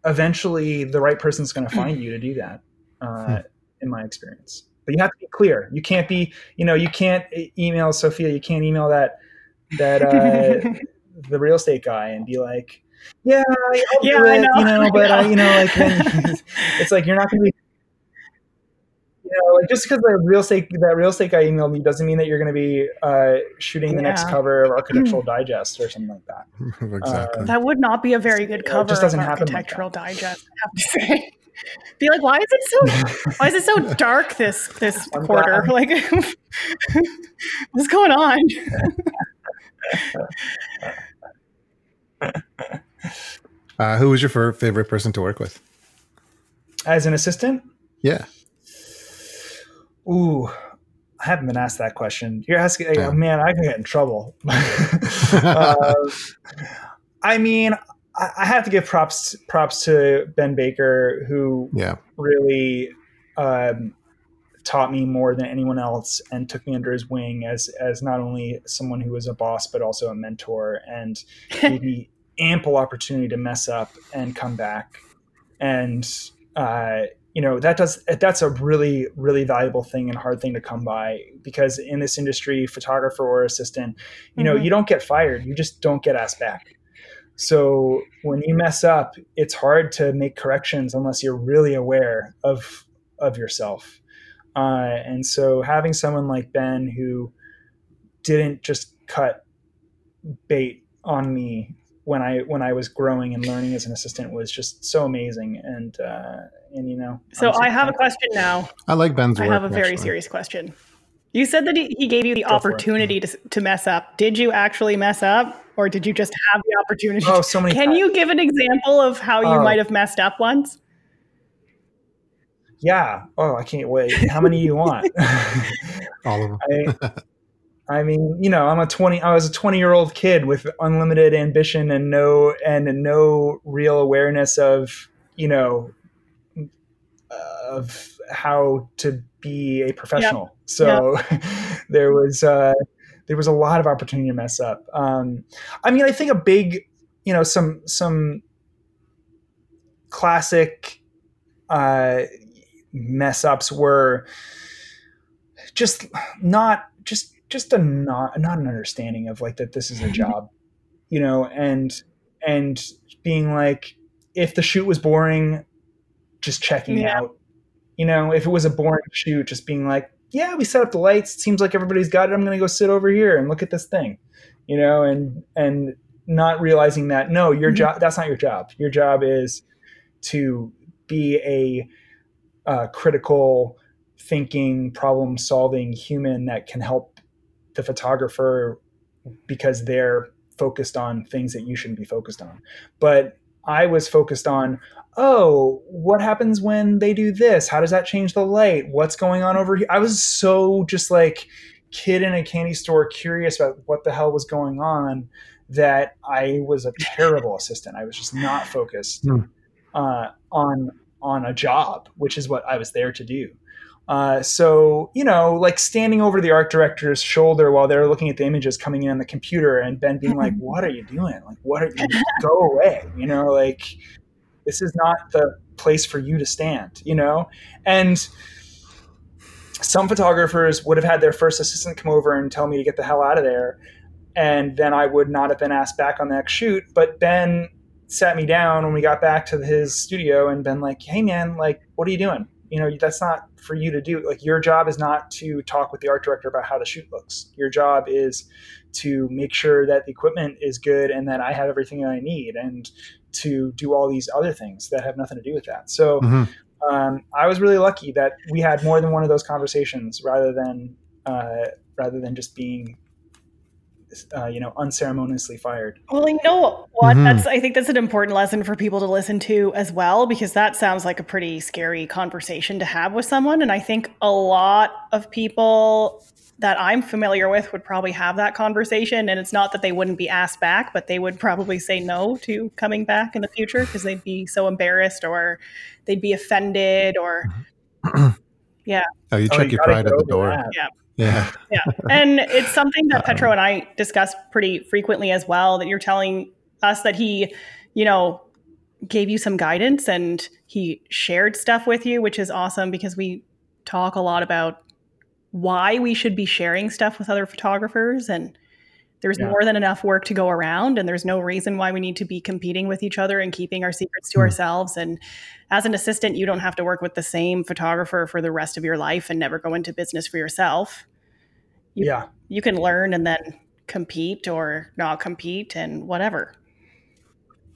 eventually the right person's going to find you to do that uh, in my experience. But you have to be clear. You can't be you know you can't email sophia. You can't email that that uh, the real estate guy and be like, yeah, I'll Yeah, do I know, you know, but uh, know. you know, like then it's like you're not going to be, you know, like just because the real estate that real estate guy emailed me doesn't mean that you're going to be uh, shooting the next cover of Architectural Digest or something like that. exactly. that would not be a very good It cover just doesn't of happen like Architectural Digest. I have to say. Be like, why is it so? Why is it so dark this this I'm quarter? glad- Like, what's going on? Uh, who was your favorite person to work with? as an assistant. Yeah. Ooh, I haven't been asked that question. You're asking, yeah. man, I can get in trouble. uh, I mean, I, I, have to give props props to Ben Baker, who yeah. really um, taught me more than anyone else and took me under his wing as as not only someone who was a boss but also a mentor and gave me ample opportunity to mess up and come back. And uh, you know that does that's a really really valuable thing and hard thing to come by because in this industry photographer or assistant you know mm-hmm. you don't get fired. You just don't get asked back. So when you mess up it's hard to make corrections unless you're really aware of of yourself uh, and so having someone like ben who didn't just cut bait on me when I when I was growing and learning as an assistant was just so amazing and uh, and you know. So I have a question now. I like Ben's. I have a very actually. serious question. You said that he, he gave you the Go opportunity to, to mess up. Did you actually mess up, or did you just have the opportunity? Oh, so many. Can times. you give an example of how you oh. might have messed up once? Yeah. Oh, I can't wait. How many do you want? All of them. I, I mean, you know, I'm a 20 I was a 20 year old kid with unlimited ambition and no and no real awareness of, you know, of how to be a professional. Yep. So yep. there was uh there was a lot of opportunity to mess up. Um I mean, I think a big, you know, some some classic uh mess ups were just not just just a not not an understanding of like that this is a job, you know, and and being like if the shoot was boring, just checking yeah. out. You know, if it was a boring shoot, just being like, yeah, we set up the lights. It seems like everybody's got it. I'm going to go sit over here and look at this thing, you know, and and not realizing that no, your mm-hmm. job that's not your job. Your job is to be a uh, critical thinking, problem solving human that can help the photographer because they're focused on things that you shouldn't be focused on. But I was focused on, oh, what happens when they do this? How does that change the light? What's going on over here? I was so just like kid in a candy store curious about what the hell was going on that I was a terrible assistant. I was just not focused mm. uh, on on a job, which is what I was there to do. Uh, so you know, like standing over the art director's shoulder while they're looking at the images coming in on the computer, and Ben being like, "What are you doing? Like, what are you? Go away!" You know, like this is not the place for you to stand. You know, and some photographers would have had their first assistant come over and tell me to get the hell out of there, and then I would not have been asked back on the next shoot. But Ben sat me down when we got back to his studio and been like, "Hey, man, like, what are you doing?" you know that's not for you to do like your job is not to talk with the art director about how the shoot looks your job is to make sure that the equipment is good and that i have everything that i need and to do all these other things that have nothing to do with that so mm-hmm. um, i was really lucky that we had more than one of those conversations rather than uh, rather than just being uh, you know, unceremoniously fired. Well, you know what? Mm-hmm. That's I think that's an important lesson for people to listen to as well, because that sounds like a pretty scary conversation to have with someone. And I think a lot of people that I'm familiar with would probably have that conversation. And it's not that they wouldn't be asked back, but they would probably say no to coming back in the future because they'd be so embarrassed or they'd be offended or yeah. Oh, you check oh, you your pride at the door. That. Yeah. Yeah. yeah. And it's something that Petro and I discuss pretty frequently as well that you're telling us that he, you know, gave you some guidance and he shared stuff with you, which is awesome because we talk a lot about why we should be sharing stuff with other photographers and there's yeah. more than enough work to go around and there's no reason why we need to be competing with each other and keeping our secrets to mm. ourselves and as an assistant you don't have to work with the same photographer for the rest of your life and never go into business for yourself you, yeah you can learn and then compete or not compete and whatever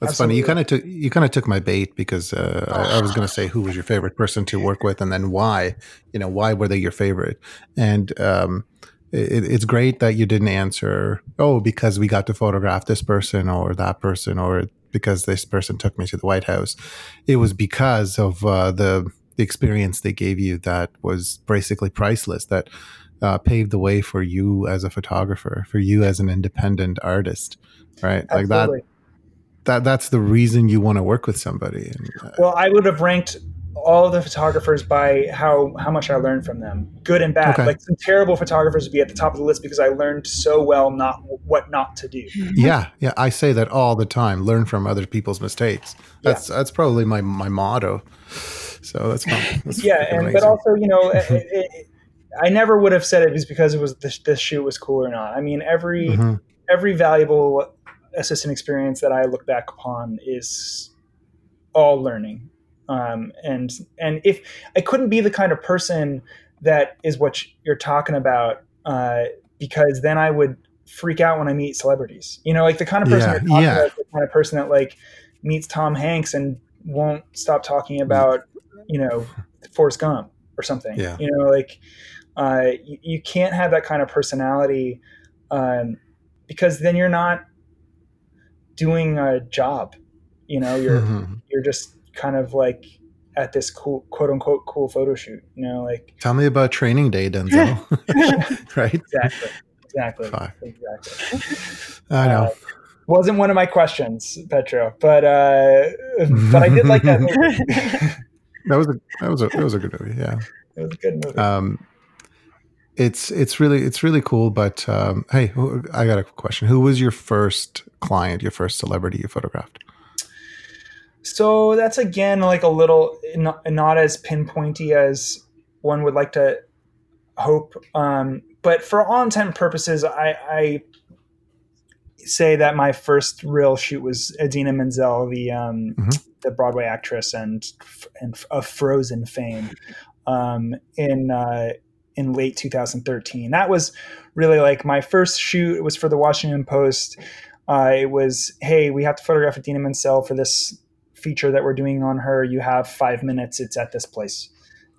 that's Absolutely. funny. You kind of took you kind of took my bait because uh, I, I, was going to say who was your favorite person to work with, and then why. You know, why were they your favorite? And um, it, it's great that you didn't answer, oh, because we got to photograph this person or that person or because this person took me to the White House. It was because of uh, the the experience they gave you that was basically priceless. That uh, paved the way for you as a photographer, for you as an independent artist, right? Absolutely. Like that. That that's the reason you want to work with somebody. And, uh, well, I would have ranked all the photographers by how how much I learned from them, good and bad. Okay. Like some terrible photographers would be at the top of the list because I learned so well not what not to do. Yeah, yeah, I say that all the time. Learn from other people's mistakes. That's yeah. that's probably my my motto. So that's, that's yeah, and amazing. but also you know. it, it, I never would have said it was because it was this, this shoot was cool or not. I mean, every mm-hmm. every valuable assistant experience that I look back upon is all learning um, and and if I couldn't be the kind of person that is what you're talking about, uh, because then I would freak out when I meet celebrities. You know, like the kind of person yeah, you're talking yeah. about, the kind of person that like meets Tom Hanks and won't stop talking about, you know, Forrest Gump or something. Yeah. You know, like uh, you, you, can't have that kind of personality um, because then you're not doing a job. You know, you're mm-hmm. you're just kind of like at this cool quote unquote cool photo shoot you know like tell me about training day denzel. Right? Exactly. Exactly. Five. exactly. I know. Uh, wasn't one of my questions petro but uh but i did like that movie. That was a that was a that was a good movie yeah. It was a good movie. Um it's it's really it's really cool but um hey i got a question. Who was your first client your first celebrity you photographed so that's again like a little not, not as pinpointy as one would like to hope. Um, but for all intent and purposes, I, I, say that my first real shoot was Idina Menzel, the um, mm-hmm. the Broadway actress and and of Frozen fame, um, in uh, in late 2013. That was really like my first shoot. It was for the Washington Post. Uh, it was hey, we have to photograph Idina Menzel for this feature that we're doing on her, you have five minutes. It's at this place,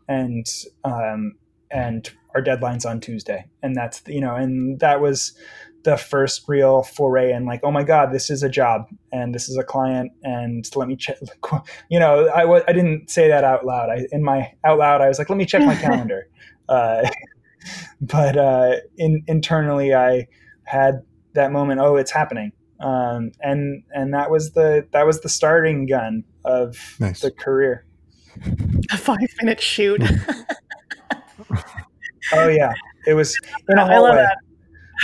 and um, and our deadline's on Tuesday, and that's you know, and that was the first real foray and like, oh my god, this is a job and this is a client, and let me check. You know, I w- I didn't say that out loud. I in my out loud, I was like, let me check my calendar. Uh, but uh, in, internally, I had that moment. Oh, it's happening um, and and that was the that was the starting gun of nice. the career. A five minute shoot. oh yeah, it was in a hallway.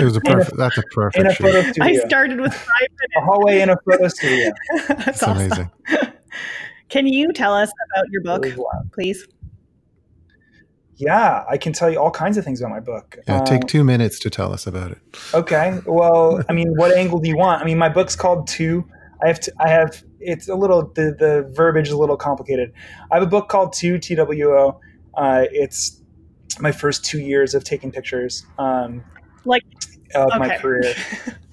It was a perfect. A, that's a perfect. In a photo studio. I started with five minutes. A hallway in a photo studio. that's, that's awesome. amazing. Can you tell us about your book, please? Yeah, I can tell you all kinds of things about my book. Yeah, take um, two minutes to tell us about it. Okay. Well, I mean, what angle do you want? I mean, my book's called Two. I have to, I have it's a little the the verbiage is a little complicated. I have a book called Two T W O. Uh, it's my first two years of taking pictures, um, like of okay. my career,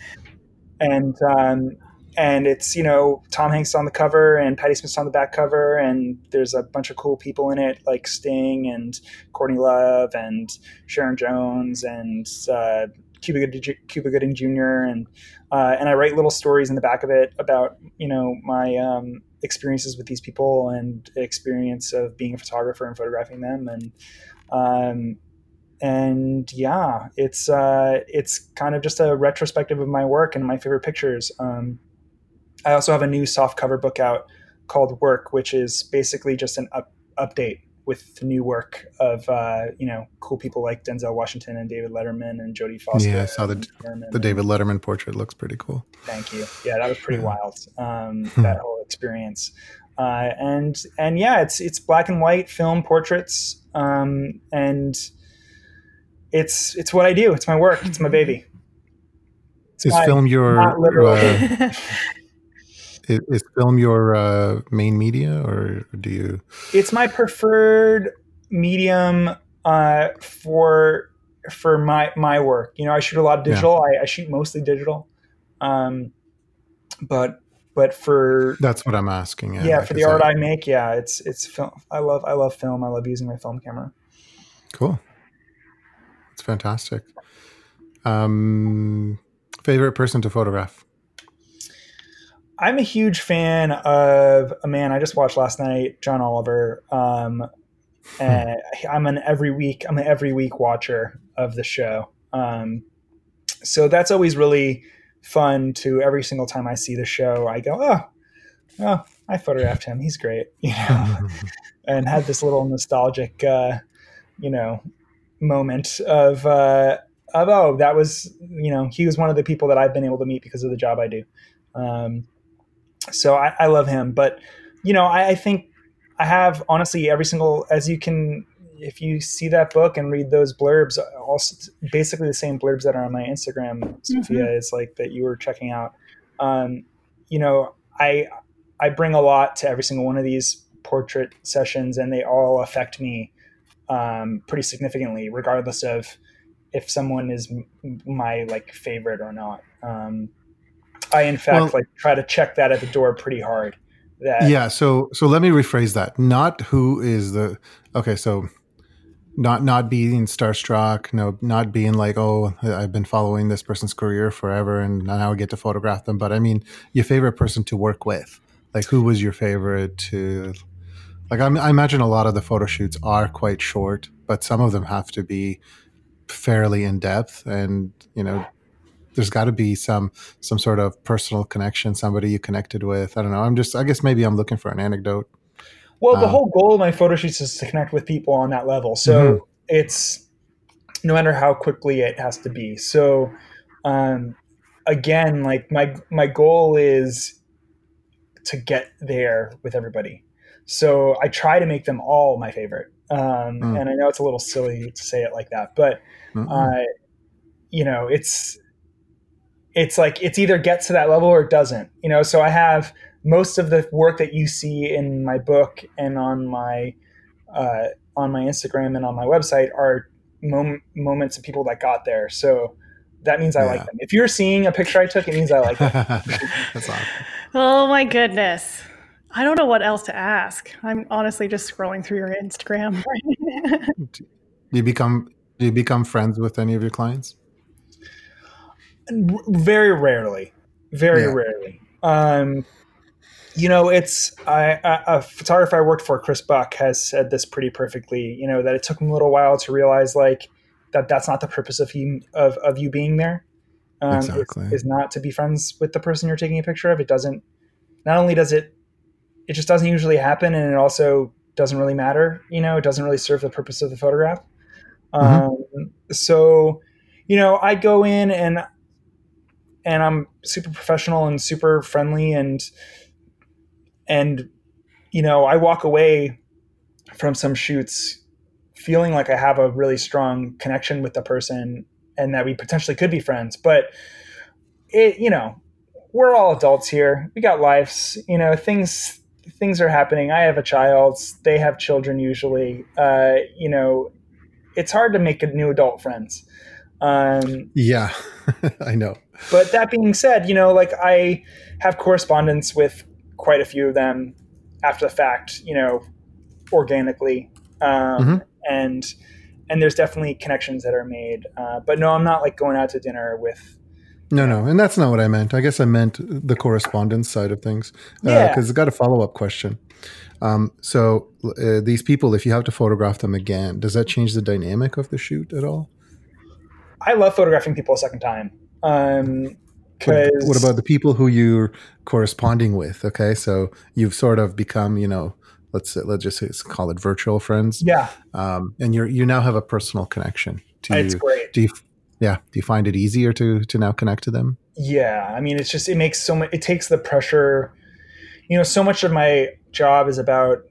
and um, and it's you know Tom Hanks on the cover and Patti Smith's on the back cover, and there's a bunch of cool people in it like Sting and Courtney Love and Sharon Jones and uh, Cuba, Cuba Gooding Jr. and uh, and I write little stories in the back of it about you know my um, experiences with these people and experience of being a photographer and photographing them and um, and yeah, it's uh, it's kind of just a retrospective of my work and my favorite pictures. Um, I also have a new soft cover book out called Work, which is basically just an up, update with new work of uh, you know cool people like Denzel Washington and David Letterman and Jodie Foster. Yeah, I saw the the David Letterman portrait looks pretty cool. Thank you. Yeah, that was pretty yeah. wild. Um, hmm. that whole experience. Uh, and and yeah, it's it's black and white film portraits, um, and it's it's what I do. It's my work. It's my baby. It's is my, film your uh, is, is film your uh, main media, or do you? It's my preferred medium uh, for for my my work. You know, I shoot a lot of digital. Yeah. I, I, shoot mostly digital, um, but but for that's what I'm asking. Yeah, yeah for the art I, I make, yeah, it's it's film. I love I love film. I love using my film camera. Cool. It's fantastic. Um, favorite person to photograph? I'm a huge fan of a man I just watched last night, John Oliver. Um, and I'm an every week I'm an every week watcher of the show. Um, so that's always really fun to every single time I see the show, I go, oh, oh, I photographed him. He's great, you know, and had this little nostalgic, uh, you know, moment of, uh, of, oh, that was, you know, he was one of the people that I've been able to meet because of the job I do. Um, so I, I love him, but you know, I, I think I have honestly every single, as you can if you see that book and read those blurbs, also basically the same blurbs that are on my Instagram, mm-hmm. Sophia is like that you were checking out. Um, you know, I I bring a lot to every single one of these portrait sessions, and they all affect me um, pretty significantly, regardless of if someone is m- my like favorite or not. Um, I in fact well, like try to check that at the door pretty hard. That yeah. So so let me rephrase that. Not who is the okay. So not not being starstruck, no, not being like, oh, I've been following this person's career forever, and now I get to photograph them. But I mean, your favorite person to work with, like, who was your favorite to? Like, I, I imagine a lot of the photo shoots are quite short, but some of them have to be fairly in depth, and you know, there's got to be some some sort of personal connection, somebody you connected with. I don't know. I'm just, I guess maybe I'm looking for an anecdote. Well, the um, whole goal of my photo shoots is to connect with people on that level. So mm-hmm. it's no matter how quickly it has to be. So um, again, like my my goal is to get there with everybody. So I try to make them all my favorite. Um, mm. And I know it's a little silly to say it like that, but uh, you know, it's it's like it's either gets to that level or it doesn't. You know, so I have most of the work that you see in my book and on my uh, on my Instagram and on my website are mom- moments of people that got there. So that means I yeah. like them. If you're seeing a picture I took, it means I like them. That's awesome. Oh my goodness. I don't know what else to ask. I'm honestly just scrolling through your Instagram. do you become do you become friends with any of your clients? Very rarely. Very yeah. rarely. Um, you know, it's I, a photographer I worked for, Chris Buck, has said this pretty perfectly. You know that it took him a little while to realize like that that's not the purpose of you of, of you being there. Um, exactly, is, not to be friends with the person you're taking a picture of. It doesn't. Not only does it, it just doesn't usually happen, and it also doesn't really matter. You know, it doesn't really serve the purpose of the photograph. Mm-hmm. Um, so, you know, I go in and and I'm super professional and super friendly and and you know i walk away from some shoots feeling like i have a really strong connection with the person and that we potentially could be friends. But it you know we're all adults here. We got lives you know things things are happening. I have a child. They have children usually. Uh, you know it's hard to make new adult friends. Um, yeah i know but that being said you know like i have correspondence with quite a few of them after the fact, you know, organically. Um, mm-hmm. And and there's definitely connections that are made. Uh, but no, I'm not like going out to dinner with. No, no, and that's not what I meant. I guess I meant the correspondence side of things. Uh, yeah. Because it's got a follow up question. Um, so uh, these people, if you have to photograph them again, does that change the dynamic of the shoot at all? I love photographing people a second time. Um, what, what about the people who you're corresponding with? Okay, so you've sort of become, you know, let's let's just call it virtual friends. Yeah. Um, and you're you now have a personal connection. To, it's great. Do you, yeah. Do you find it easier to to now connect to them? Yeah. I mean, it's just it makes so much. It takes the pressure. You know, so much of my job is about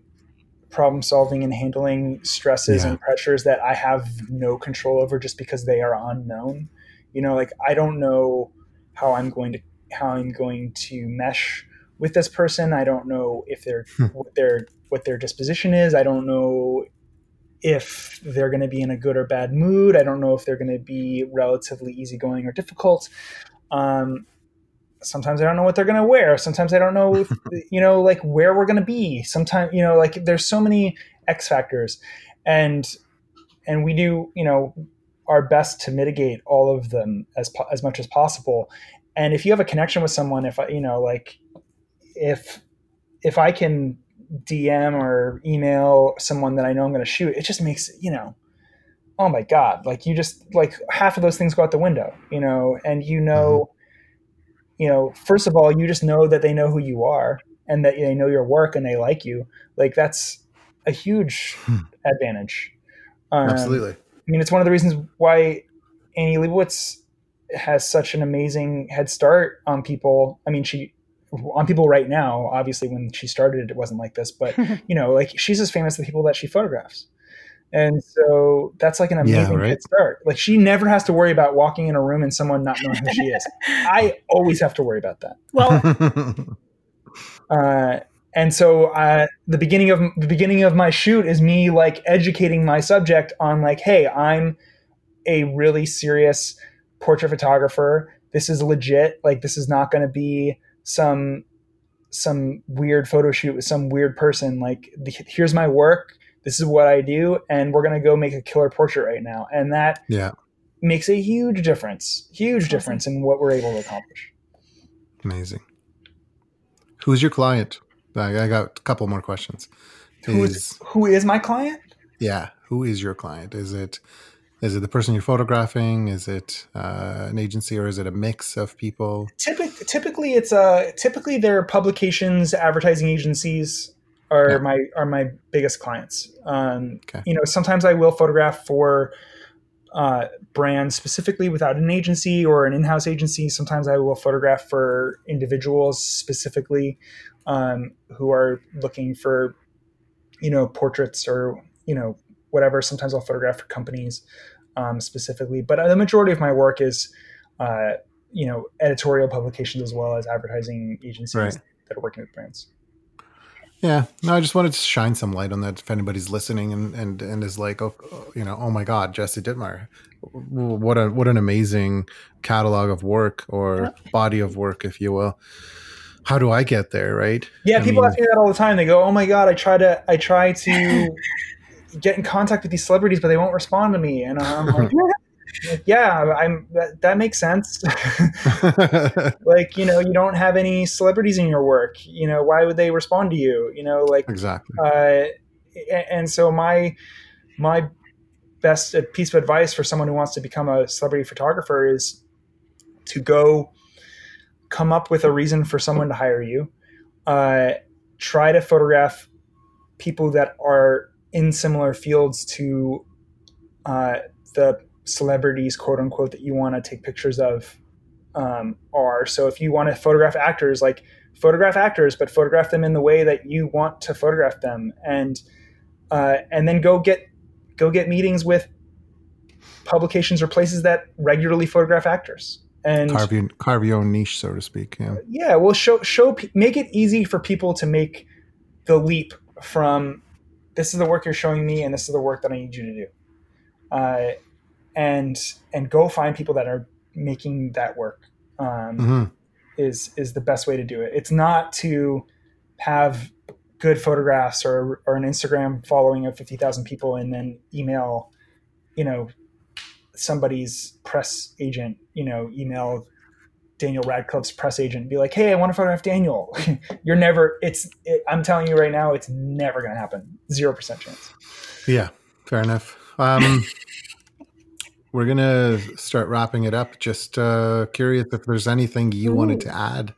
problem solving and handling stresses yeah. and pressures that I have no control over just because they are unknown. You know, like I don't know how I'm going to how I'm going to mesh with this person. I don't know if they're hmm. what their what their disposition is. I don't know if they're going to be in a good or bad mood. I don't know if they're going to be relatively easygoing or difficult. Um, sometimes I don't know what they're going to wear. Sometimes I don't know, if, you know, like where we're going to be. Sometimes, you know, like there's so many X factors, and and we do, you know, our best to mitigate all of them as po- as much as possible. And if you have a connection with someone, if I, you know, like if if I can DM or email someone that I know I'm going to shoot, it just makes you know, oh my god, like you just like half of those things go out the window, you know, and you know, mm-hmm. you know, first of all, you just know that they know who you are and that they know your work and they like you. Like that's a huge hmm. advantage. Um, Absolutely. I mean, it's one of the reasons why Annie Leibovitz has such an amazing head start on people. I mean, she on people right now. Obviously, when she started, it wasn't like this, but you know, like she's as famous as the people that she photographs. And so that's like an amazing yeah, right? head start. Like she never has to worry about walking in a room and someone not knowing who she is. I always have to worry about that. Well, uh, and so uh, the beginning of the beginning of my shoot is me like educating my subject on like hey i'm a really serious portrait photographer. This is legit. Like this is not going to be some some weird photo shoot with some weird person. Like here's my work. This is what i do and we're going to go make a killer portrait right now. And that yeah. makes a huge difference huge difference in what we're able to accomplish. Amazing. Who's your client I, got a couple more questions. Who is, is who is my client? Yeah, who is your client? Is it is it the person you're photographing? Is it uh, an agency or is it a mix of people? Typically, typically it's a uh, typically their publications, advertising agencies are yeah. my are my biggest clients. Um, okay. You know, sometimes I will photograph for uh, brands specifically without an agency or an in-house agency. Sometimes I will photograph for individuals specifically um, who are looking for, you know, portraits or you know whatever. Sometimes I'll photograph for companies um, specifically, but the majority of my work is, uh, you know, editorial publications as well as advertising agencies right. that are working with brands. Yeah, no, I just wanted to shine some light on that if anybody's listening and and and is like, oh, you know, oh my God, Jesse Dittmar, what a what an amazing catalog of work or body of work, if you will how do I get there? Right? Yeah, I people mean, ask me that all the time. They go, "Oh my god, I try to, I try to get in contact with these celebrities, but they won't respond to me." And I'm like, "Yeah, I'm. That, that makes sense. like, you know, you don't have any celebrities in your work. You know, why would they respond to you? You know, like exactly. Uh, and so my my best piece of advice for someone who wants to become a celebrity photographer is to go come up with a reason for someone to hire you. Uh, try to photograph people that are in similar fields to uh, the celebrities, quote unquote, that you want to take pictures of um, are. So if you want to photograph actors, like photograph actors, but photograph them in the way that you want to photograph them, and uh, and then go get go get meetings with publications or places that regularly photograph actors and carve your, carve your own niche, so to speak. Yeah. Yeah. Well, show show make it easy for people to make the leap from this is the work you're showing me, and this is the work that I need you to do, uh, and and go find people that are making that work. Um, mm-hmm. Is is the best way to do it. It's not to have good photographs or or an Instagram following of fifty thousand people and then email, you know, somebody's press agent, you know, email Daniel Radcliffe's press agent and be like, "Hey, I want to photograph Daniel." You're never. It's. It, I'm telling you right now, it's never going to happen. Zero percent chance. Yeah, fair enough. Um, we're gonna start wrapping it up. Just uh, curious if there's anything you Ooh. wanted to add,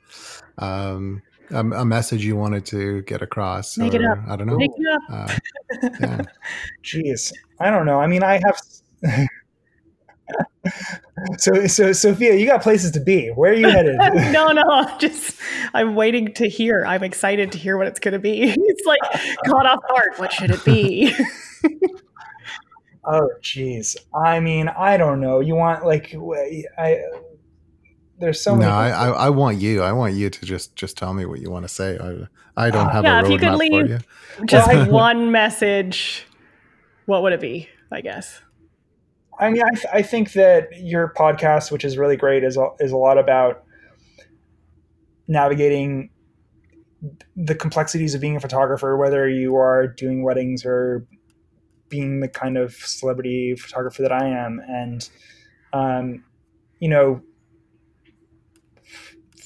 um, a, a, message you wanted to get across. Make or, it up. I don't know. Make it up. Uh, yeah. Jeez, I don't know. I mean, I have. So so Sophia, you got places to be. Where are you headed? no, no, just I'm waiting to hear. I'm excited to hear what it's going to be. It's like caught off guard. What should it be? oh, jeez. I mean, I don't know. You want like I. There's so no, many. I, I, I want you. I want you to just just tell me what you want to say. I I don't uh, have yeah, a roadmap if you could leave you. Just like one message. What would it be? I guess. I mean, I, th- I think that your podcast, which is really great, is a, is a lot about navigating the complexities of being a photographer, whether you are doing weddings or being the kind of celebrity photographer that I am. And, um, you know,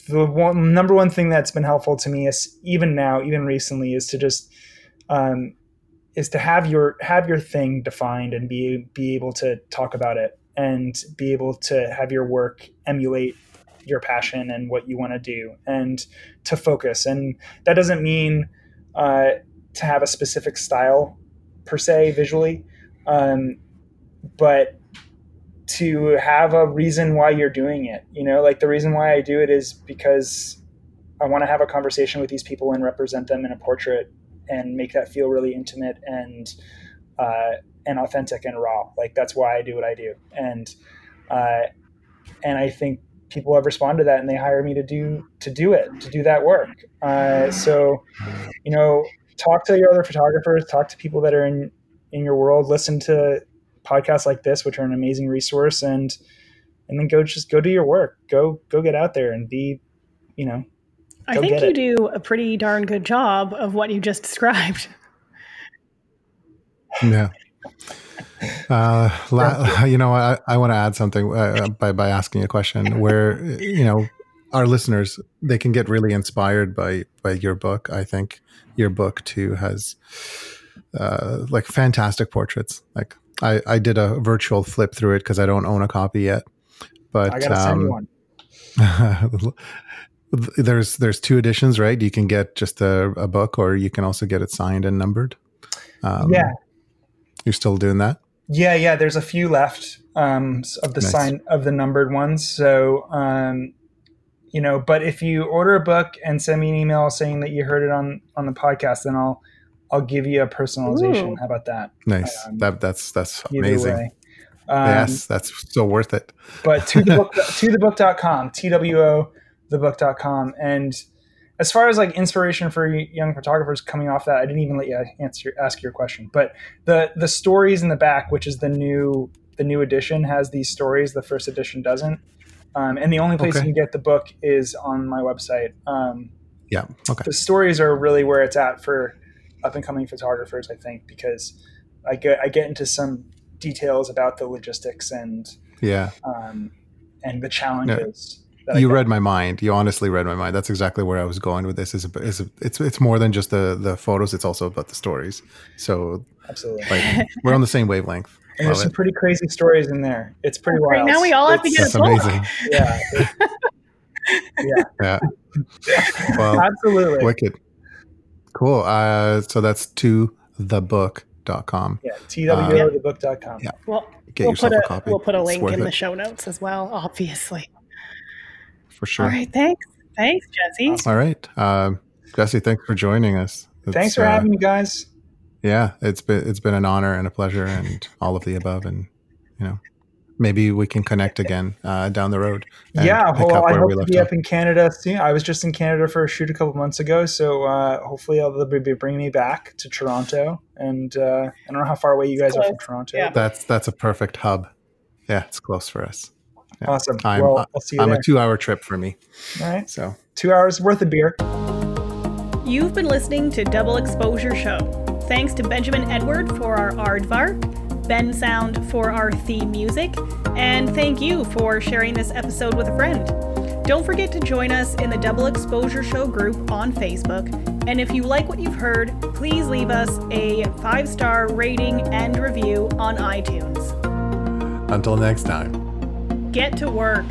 the one, number one thing that's been helpful to me is even now, even recently, is to just um, is to have your have your thing defined and be be able to talk about it and be able to have your work emulate your passion and what you want to do and to focus. And that doesn't mean uh, to have a specific style per se visually um, but to have a reason why you're doing it you know? Like the reason why i do it is because i want to have a conversation with these people and represent them in a portrait and make that feel really intimate and uh, and authentic and raw. Like that's why I do what I do, and uh, and I think people have responded to that and they hire me to do to do it to do that work. Uh, so you know, talk to your other photographers, talk to people that are in in your world, listen to podcasts like this, which are an amazing resource, and and then go just go do your work. Go go get out there and be, you know, I think you it. do a pretty darn good job of what you just described. Yeah. Uh, la- you know, I, I want to add something uh, by by asking a question where you know our listeners they can get really inspired by by your book. I think your book too has uh, like fantastic portraits. Like I I did a virtual flip through it because I don't own a copy yet, but I gotta um, send you one. there's there's two editions, right? You can get just a, a book, or you can also get it signed and numbered. Um, yeah, you're still doing that. Yeah, yeah. There's a few left um, of the nice. sign of the numbered ones. So, um, you know, but if you order a book and send me an email saying that you heard it on on the podcast, then I'll I'll give you a personalization. Ooh. How about that? Nice. Um, that that's that's amazing. yes, that's so worth it. but to the book to the book.com, T W O thebook.com. And as far as like inspiration for young photographers coming off that, I didn't even let you answer ask your question. But the the stories in the back, which is the new the new edition, has these stories. The first edition doesn't. Um, and the only place okay. you can get the book is on my website. Um, yeah. Okay. The stories are really where it's at for up and coming photographers, I think, because I get I get into some details about the logistics and yeah um, and the challenges you read my mind. You honestly read my mind. That's exactly where I was going with this. Is, is it's it's more than just the the photos. It's also about the stories. So absolutely, like, we're on the same wavelength. And there's some pretty crazy stories in there. It's pretty wild. Right now we all have to get a book. Amazing. Yeah. yeah. Yeah. Well, absolutely. Wicked. Cool. Uh, so that's to thebook.com. Yeah. TWOthebook.com. Yeah. Well, Get we'll put a, a we'll put a link in it. the show notes as well, obviously for sure. All right, thanks, thanks, Jesse. All right, uh, Jesse, thanks for joining us. It's, thanks for uh, having me, guys. Yeah, it's been it's been an honor and a pleasure, and all of the above, and you know, maybe we can connect again uh, down the road. Yeah, well, I hope to be off. up in Canada soon. I was just in Canada for a shoot a couple months ago, so uh, hopefully they'll be bringing me back to Toronto. And uh, I don't know how far away you guys are from Toronto. Yeah. That's that's a perfect hub. Yeah, it's close for us. Yeah. Awesome. I'm, well, I'll see you I'm there. a two hour trip for me. All right. So two hours worth of beer. You've been listening to Double Exposure Show. Thanks to Benjamin Edward for our aardvark, Bensound for our theme music, and thank you for sharing this episode with a friend. Don't forget to join us in the Double Exposure Show group on Facebook. And if you like what you've heard, please leave us a five star rating and review on iTunes. Until next time Get to work.